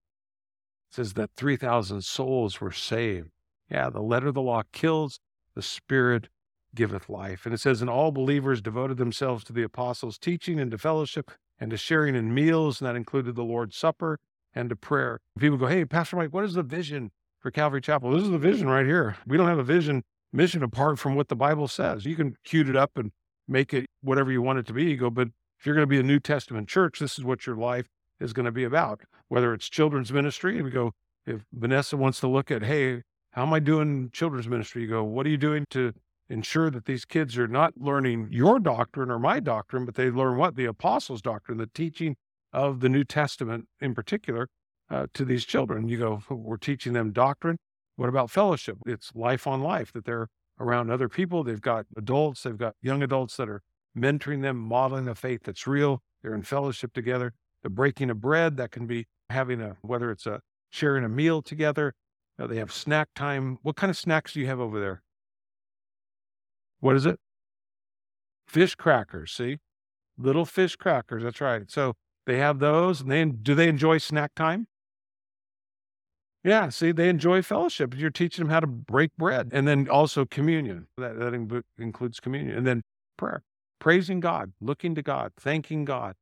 It says that 3,000 souls were saved. Yeah, the letter of the law kills, the Spirit giveth life. And it says, and all believers devoted themselves to the apostles' teaching and to fellowship and to sharing in meals, and that included the Lord's Supper and to prayer. People go, hey, Pastor Mike, what is the vision for Calvary Chapel? This is the vision right here. We don't have a vision mission apart from what the Bible says. You can cute it up and make it whatever you want it to be. You go, but if you're going to be a New Testament church, this is what your life is going to be about. Whether it's children's ministry, and we go, if Vanessa wants to look at, hey, how am I doing children's ministry? You go, what are you doing to ensure that these kids are not learning your doctrine or my doctrine, but they learn what? The apostles' doctrine, the teaching of the New Testament in particular uh, to these children. You go, we're teaching them doctrine. What about fellowship? It's life on life, that they're around other people. They've got adults, they've got young adults that are mentoring them, modeling a faith that's real. They're in fellowship together. The breaking of bread, that can be having a, whether it's a sharing a meal together. Know, they have snack time. What kind of snacks do you have over there? What is it? Fish crackers, see? Little fish crackers. That's right. So they have those and they do they enjoy snack time? Yeah, see, they enjoy fellowship. You're teaching them how to break bread and then also communion. That, that includes communion and then prayer, praising God, looking to God, thanking God,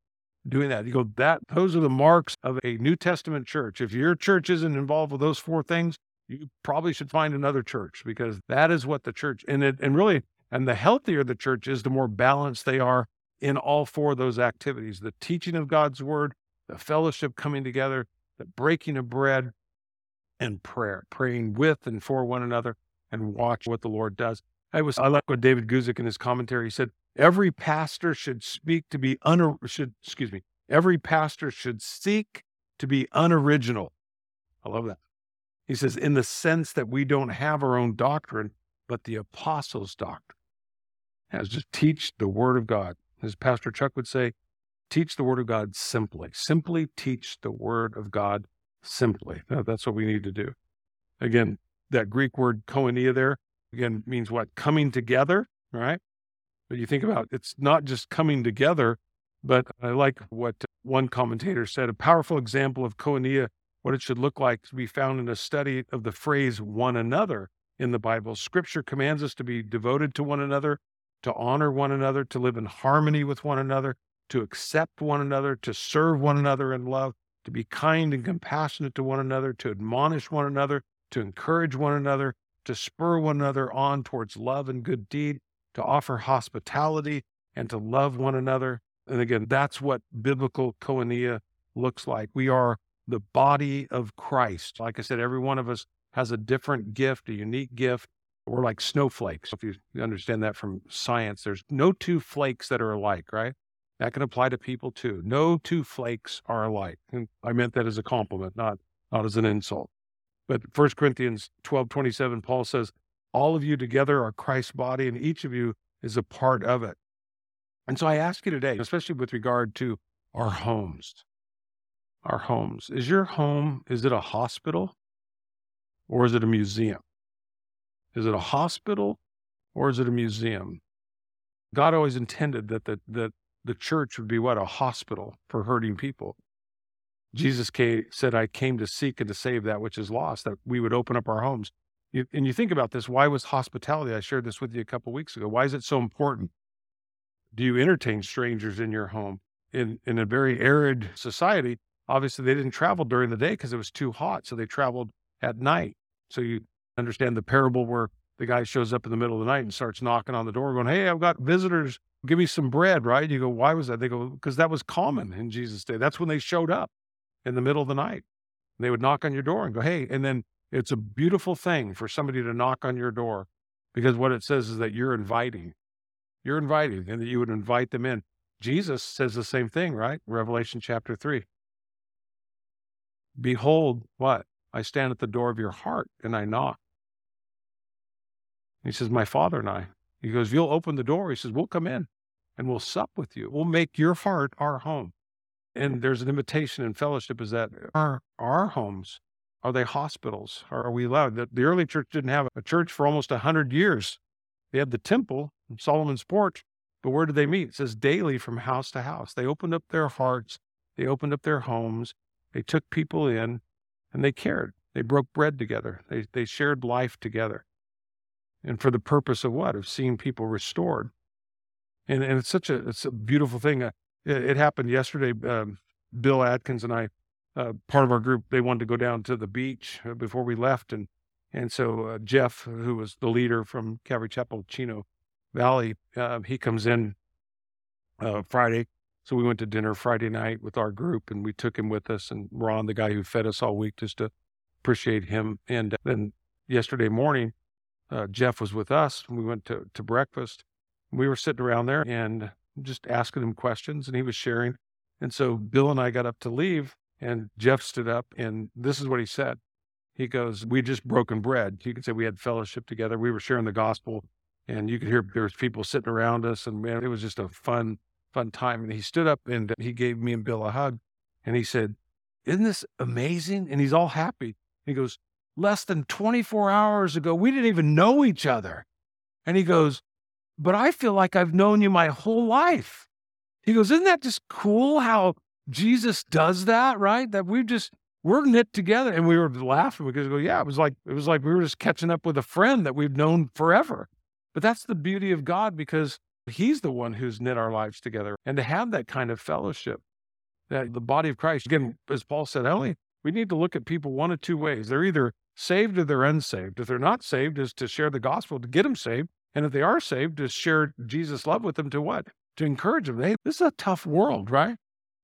doing that. You go, that, those are the marks of a New Testament church. If your church isn't involved with those four things, you probably should find another church because that is what the church, and it, and really, and the healthier the church is, the more balanced they are in all four of those activities the teaching of God's word, the fellowship coming together, the breaking of bread, and prayer, praying with and for one another and watch what the Lord does. I was I like what David Guzik in his commentary he said every pastor should speak to be un should excuse me every pastor should seek to be unoriginal. I love that. He says in the sense that we don't have our own doctrine, but the apostles' doctrine. As to teach the word of God. As Pastor Chuck would say, teach the word of God simply. Simply teach the word of God simply. That's what we need to do. Again, that Greek word koinonia there, again, means what? Coming together, right? But you think about it's not just coming together, but I like what one commentator said a powerful example of koinonia, what it should look like to be found in a study of the phrase one another in the Bible. Scripture commands us to be devoted to one another, to honor one another, to live in harmony with one another, to accept one another, to serve one another in love, to be kind and compassionate to one another, to admonish one another, to encourage one another, to spur one another on towards love and good deed, to offer hospitality and to love one another. And again, that's what biblical koinonia looks like. We are the body of Christ. Like I said, every one of us has a different gift, a unique gift. We're like snowflakes. If you understand that from science, there's no two flakes that are alike, right? That can apply to people too. No two flakes are alike. And I meant that as a compliment, not, not as an insult. But 1 Corinthians 12 27, Paul says, All of you together are Christ's body, and each of you is a part of it. And so I ask you today, especially with regard to our homes, our homes, is your home, is it a hospital or is it a museum? Is it a hospital or is it a museum? God always intended that the, that the church would be what? A hospital for hurting people. Jesus came, said, I came to seek and to save that which is lost, that we would open up our homes. You, and you think about this why was hospitality? I shared this with you a couple weeks ago. Why is it so important? Do you entertain strangers in your home? In, in a very arid society, obviously they didn't travel during the day because it was too hot. So they traveled at night. So you understand the parable where the guy shows up in the middle of the night and starts knocking on the door, going, Hey, I've got visitors give me some bread, right? You go, why was that? They go, because that was common in Jesus' day. That's when they showed up in the middle of the night. They would knock on your door and go, hey, and then it's a beautiful thing for somebody to knock on your door because what it says is that you're inviting. You're inviting and that you would invite them in. Jesus says the same thing, right? Revelation chapter 3. Behold, what? I stand at the door of your heart and I knock. He says, My Father and I he goes, You'll open the door. He says, We'll come in and we'll sup with you. We'll make your heart our home. And there's an invitation in fellowship is that our, our homes, are they hospitals? Are we allowed? The, the early church didn't have a church for almost 100 years. They had the temple, and Solomon's porch, but where did they meet? It says daily from house to house. They opened up their hearts, they opened up their homes, they took people in, and they cared. They broke bread together. They, they shared life together. And for the purpose of what? Of seeing people restored. And, and it's such a, it's a beautiful thing. Uh, it, it, happened yesterday. Um, Bill Atkins and I, uh, part of our group, they wanted to go down to the beach uh, before we left. And, and so uh, Jeff, who was the leader from Calvary Chapel, Chino Valley, uh, he comes in uh, Friday. So we went to dinner Friday night with our group and we took him with us and Ron, the guy who fed us all week, just to appreciate him. And then yesterday morning, uh, Jeff was with us. We went to, to breakfast. We were sitting around there and just asking him questions, and he was sharing. And so Bill and I got up to leave, and Jeff stood up, and this is what he said. He goes, "We just broken bread." You could say we had fellowship together. We were sharing the gospel, and you could hear there was people sitting around us, and man, it was just a fun, fun time. And he stood up and he gave me and Bill a hug, and he said, "Isn't this amazing?" And he's all happy. He goes, less than 24 hours ago, we didn't even know each other. And he goes, But I feel like I've known you my whole life. He goes, Isn't that just cool how Jesus does that, right? That we've just, we're knit together. And we were laughing because we go, Yeah, it was like, it was like we were just catching up with a friend that we've known forever. But that's the beauty of God because He's the one who's knit our lives together. And to have that kind of fellowship, that the body of Christ, again, as Paul said, only we need to look at people one of two ways. They're either saved or they're unsaved. If they're not saved, is to share the gospel to get them saved. And if they are saved, to share Jesus' love with them to what? To encourage them. Hey, this is a tough world, right?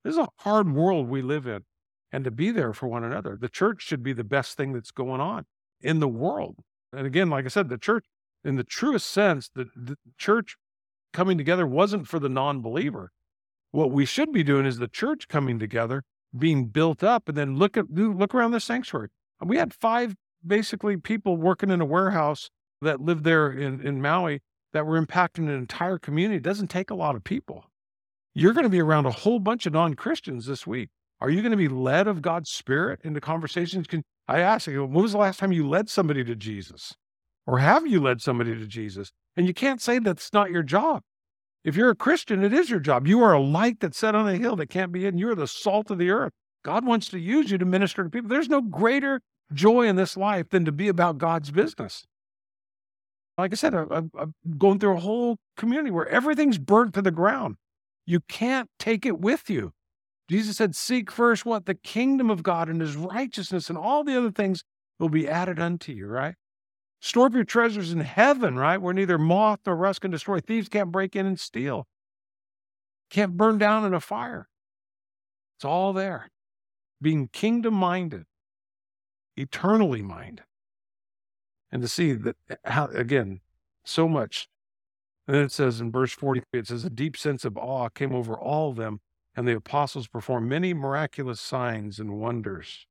This is a hard world we live in. And to be there for one another. The church should be the best thing that's going on in the world. And again, like I said, the church, in the truest sense, the, the church coming together wasn't for the non believer. What we should be doing is the church coming together being built up. And then look at look around the sanctuary. We had five basically people working in a warehouse that lived there in, in Maui that were impacting an entire community. It doesn't take a lot of people. You're going to be around a whole bunch of non-Christians this week. Are you going to be led of God's Spirit into conversations? Can I ask you, when was the last time you led somebody to Jesus? Or have you led somebody to Jesus? And you can't say that's not your job. If you're a Christian, it is your job. You are a light that's set on a hill that can't be hidden. You're the salt of the earth. God wants to use you to minister to people. There's no greater joy in this life than to be about God's business. Like I said, I'm going through a whole community where everything's burnt to the ground. You can't take it with you. Jesus said, Seek first what? The kingdom of God and his righteousness, and all the other things will be added unto you, right? Store up your treasures in heaven, right? Where neither moth nor rust can destroy. Thieves can't break in and steal, can't burn down in a fire. It's all there. Being kingdom minded, eternally minded. And to see that, uh, how, again, so much. And then it says in verse 43, it says, A deep sense of awe came over all of them, and the apostles performed many miraculous signs and wonders.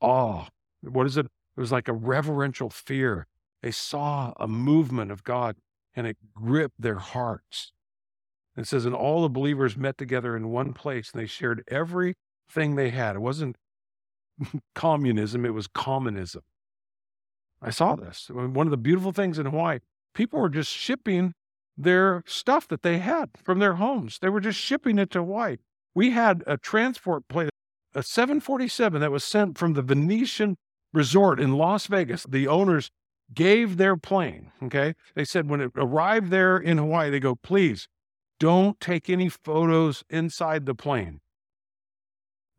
Awe. What is it? It was like a reverential fear they saw a movement of God and it gripped their hearts. It says, and all the believers met together in one place and they shared everything they had. It wasn't communism, it was communism. I saw this. One of the beautiful things in Hawaii, people were just shipping their stuff that they had from their homes. They were just shipping it to Hawaii. We had a transport plane, a 747 that was sent from the Venetian Resort in Las Vegas. The owners gave their plane, okay? They said when it arrived there in Hawaii, they go, please don't take any photos inside the plane.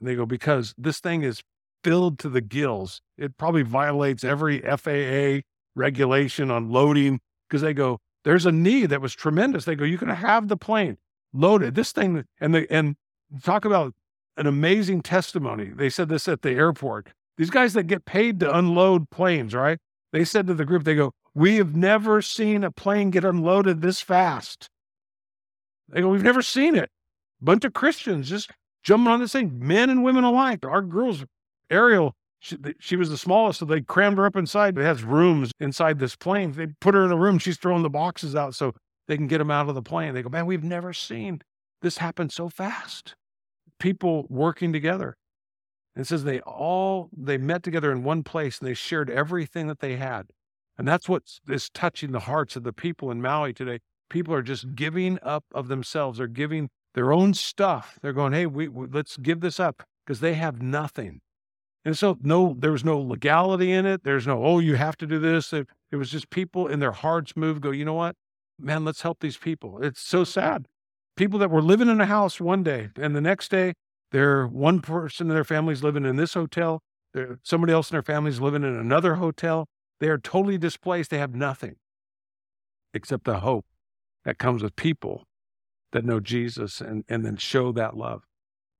And they go, because this thing is filled to the gills. It probably violates every FAA regulation on loading because they go, there's a need that was tremendous. They go, you can have the plane loaded. This thing, and they, and talk about an amazing testimony. They said this at the airport. These guys that get paid to unload planes, right? They said to the group, they go, We have never seen a plane get unloaded this fast. They go, We've never seen it. Bunch of Christians just jumping on this thing, men and women alike. Our girls, Ariel, she, she, was the smallest, so they crammed her up inside. It has rooms inside this plane. They put her in a room. She's throwing the boxes out so they can get them out of the plane. They go, man, we've never seen this happen so fast. People working together. And it says they all they met together in one place and they shared everything that they had. And that's what is touching the hearts of the people in Maui today. People are just giving up of themselves. They're giving their own stuff. They're going, hey, we, we let's give this up because they have nothing. And so no, there was no legality in it. There's no, oh, you have to do this. It, it was just people in their hearts moved, go, you know what? Man, let's help these people. It's so sad. People that were living in a house one day and the next day, they're one person in their family's living in this hotel. They're, somebody else in their family's living in another hotel. They are totally displaced. They have nothing except the hope that comes with people that know Jesus and, and then show that love.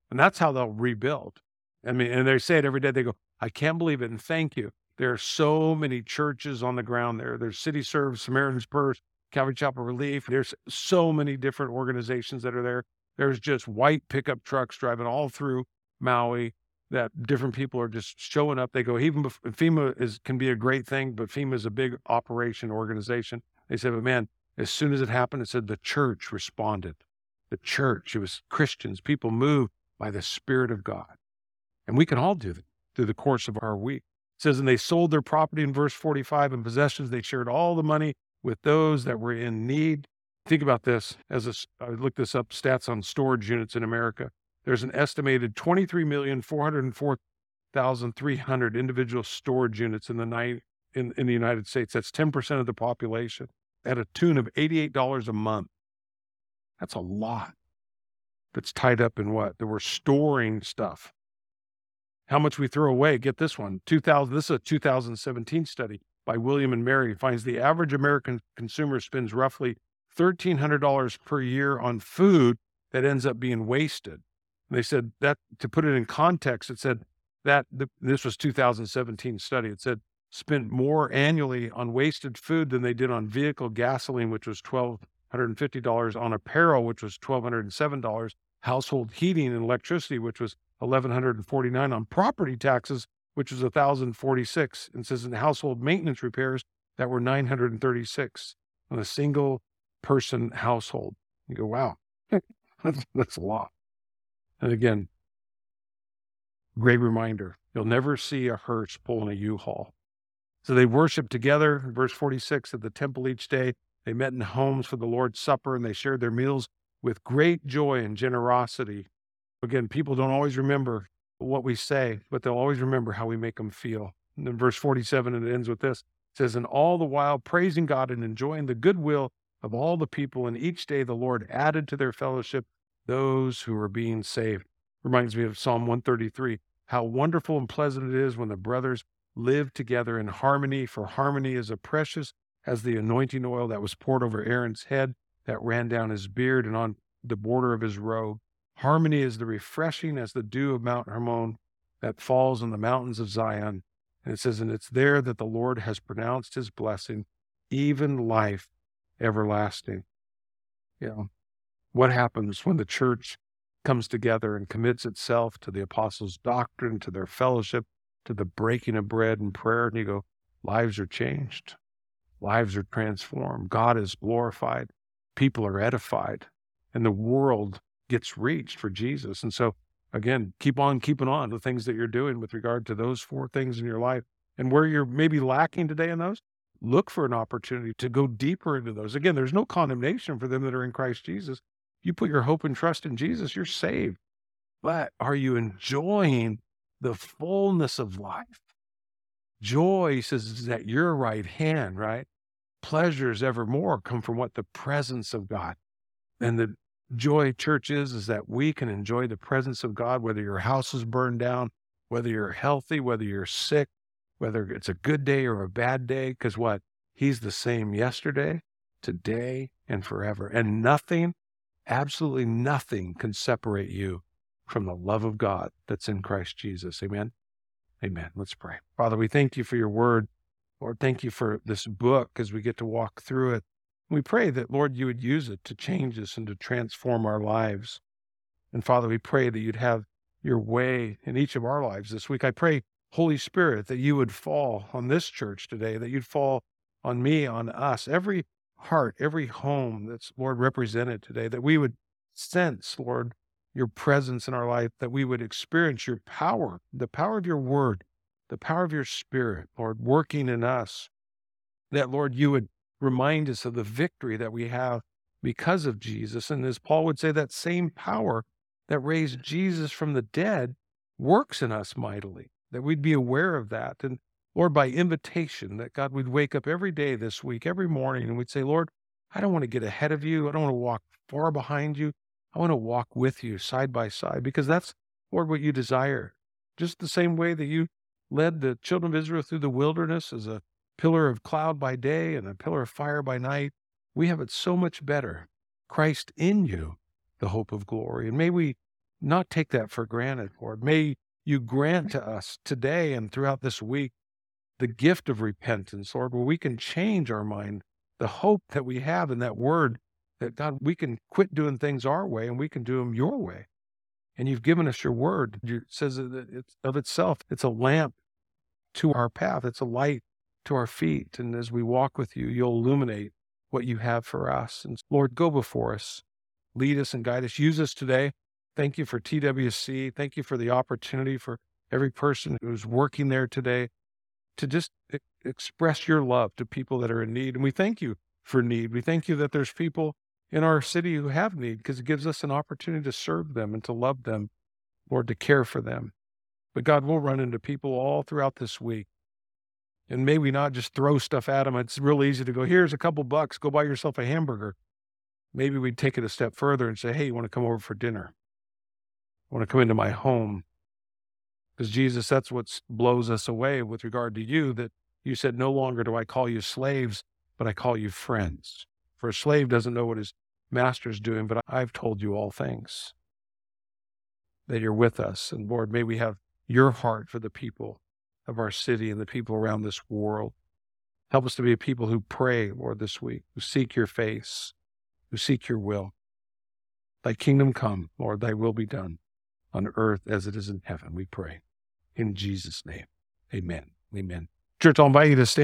And that's how they'll rebuild. I mean, and they say it every day. They go, I can't believe it. And thank you. There are so many churches on the ground there. There's City Serve, Samaritan's Purse, Calvary Chapel Relief. There's so many different organizations that are there. There's just white pickup trucks driving all through Maui that different people are just showing up. They go, even before, FEMA is can be a great thing, but FEMA is a big operation organization. They said, but man, as soon as it happened, it said the church responded. The church, it was Christians, people moved by the Spirit of God. And we can all do that through the course of our week. It says, and they sold their property in verse 45 and possessions. They shared all the money with those that were in need. Think about this as a, I looked this up stats on storage units in America. There's an estimated 23,404,300 individual storage units in the night in, in the United States. That's 10% of the population at a tune of $88 a month. That's a lot that's tied up in what? That we're storing stuff. How much we throw away. Get this one. 2000, this is a 2017 study by William and Mary finds the average American consumer spends roughly $1,300 per year on food that ends up being wasted. And they said that to put it in context, it said that the, this was 2017 study. It said spent more annually on wasted food than they did on vehicle gasoline, which was $1,250, on apparel, which was $1,207, household heating and electricity, which was 1149 on property taxes, which was 1046 and says in household maintenance repairs that were 936 on a single person household. You go, wow, hmm. that's, that's a lot. And again, great reminder you'll never see a hearse pulling a U-Haul. So they worshiped together, verse 46, at the temple each day. They met in homes for the Lord's Supper and they shared their meals with great joy and generosity. Again, people don't always remember what we say, but they'll always remember how we make them feel. And then verse 47, and it ends with this it says, And all the while praising God and enjoying the goodwill of all the people, and each day the Lord added to their fellowship those who were being saved. Reminds me of Psalm 133 how wonderful and pleasant it is when the brothers live together in harmony, for harmony is as precious as the anointing oil that was poured over Aaron's head, that ran down his beard and on the border of his robe. Harmony is the refreshing as the dew of Mount Hermon that falls on the mountains of Zion. And it says, and it's there that the Lord has pronounced his blessing, even life everlasting. You know, what happens when the church comes together and commits itself to the apostles' doctrine, to their fellowship, to the breaking of bread and prayer? And you go, lives are changed, lives are transformed, God is glorified, people are edified, and the world gets reached for Jesus. And so, again, keep on keeping on the things that you're doing with regard to those four things in your life. And where you're maybe lacking today in those, look for an opportunity to go deeper into those. Again, there's no condemnation for them that are in Christ Jesus. You put your hope and trust in Jesus, you're saved. But are you enjoying the fullness of life? Joy, he says, is at your right hand, right? Pleasures evermore come from what? The presence of God. And the joy, church, is, is that we can enjoy the presence of God, whether your house is burned down, whether you're healthy, whether you're sick, whether it's a good day or a bad day, because what? He's the same yesterday, today, and forever. And nothing, absolutely nothing can separate you from the love of God that's in Christ Jesus. Amen. Amen. Let's pray. Father, we thank you for your word. Lord, thank you for this book as we get to walk through it. We pray that, Lord, you would use it to change us and to transform our lives. And Father, we pray that you'd have your way in each of our lives this week. I pray Holy Spirit, that you would fall on this church today, that you'd fall on me, on us, every heart, every home that's, Lord, represented today, that we would sense, Lord, your presence in our life, that we would experience your power, the power of your word, the power of your spirit, Lord, working in us. That, Lord, you would remind us of the victory that we have because of Jesus. And as Paul would say, that same power that raised Jesus from the dead works in us mightily, that we'd be aware of that. And Lord, by invitation, that God we'd wake up every day this week, every morning, and we'd say, Lord, I don't want to get ahead of you. I don't want to walk far behind you. I want to walk with you side by side because that's, Lord, what you desire. Just the same way that you led the children of Israel through the wilderness as a pillar of cloud by day and a pillar of fire by night. We have it so much better. Christ in you, the hope of glory. And may we not take that for granted, Lord. May you grant to us today and throughout this week the gift of repentance, Lord, where we can change our mind, the hope that we have in that word that God, we can quit doing things our way and we can do them your way. And you've given us your word. It says that it's of itself, it's a lamp to our path, it's a light to our feet. And as we walk with you, you'll illuminate what you have for us. And Lord, go before us, lead us and guide us. Use us today. Thank you for TWC. Thank you for the opportunity for every person who's working there today to just express your love to people that are in need. And we thank you for need. We thank you that there's people in our city who have need because it gives us an opportunity to serve them and to love them or to care for them. But God, we'll run into people all throughout this week. And may we not just throw stuff at them. It's real easy to go, here's a couple bucks, go buy yourself a hamburger. Maybe we'd take it a step further and say, hey, you want to come over for dinner? I want to come into my home. Because Jesus, that's what blows us away with regard to you, that you said, No longer do I call you slaves, but I call you friends. For a slave doesn't know what his master's doing, but I've told you all things. That you're with us. And Lord, may we have your heart for the people of our city and the people around this world. Help us to be a people who pray, Lord, this week, who seek your face, who seek your will. Thy kingdom come, Lord, thy will be done on earth as it is in heaven, we pray in Jesus' name. Amen. Amen. Church, I'll invite you to stand.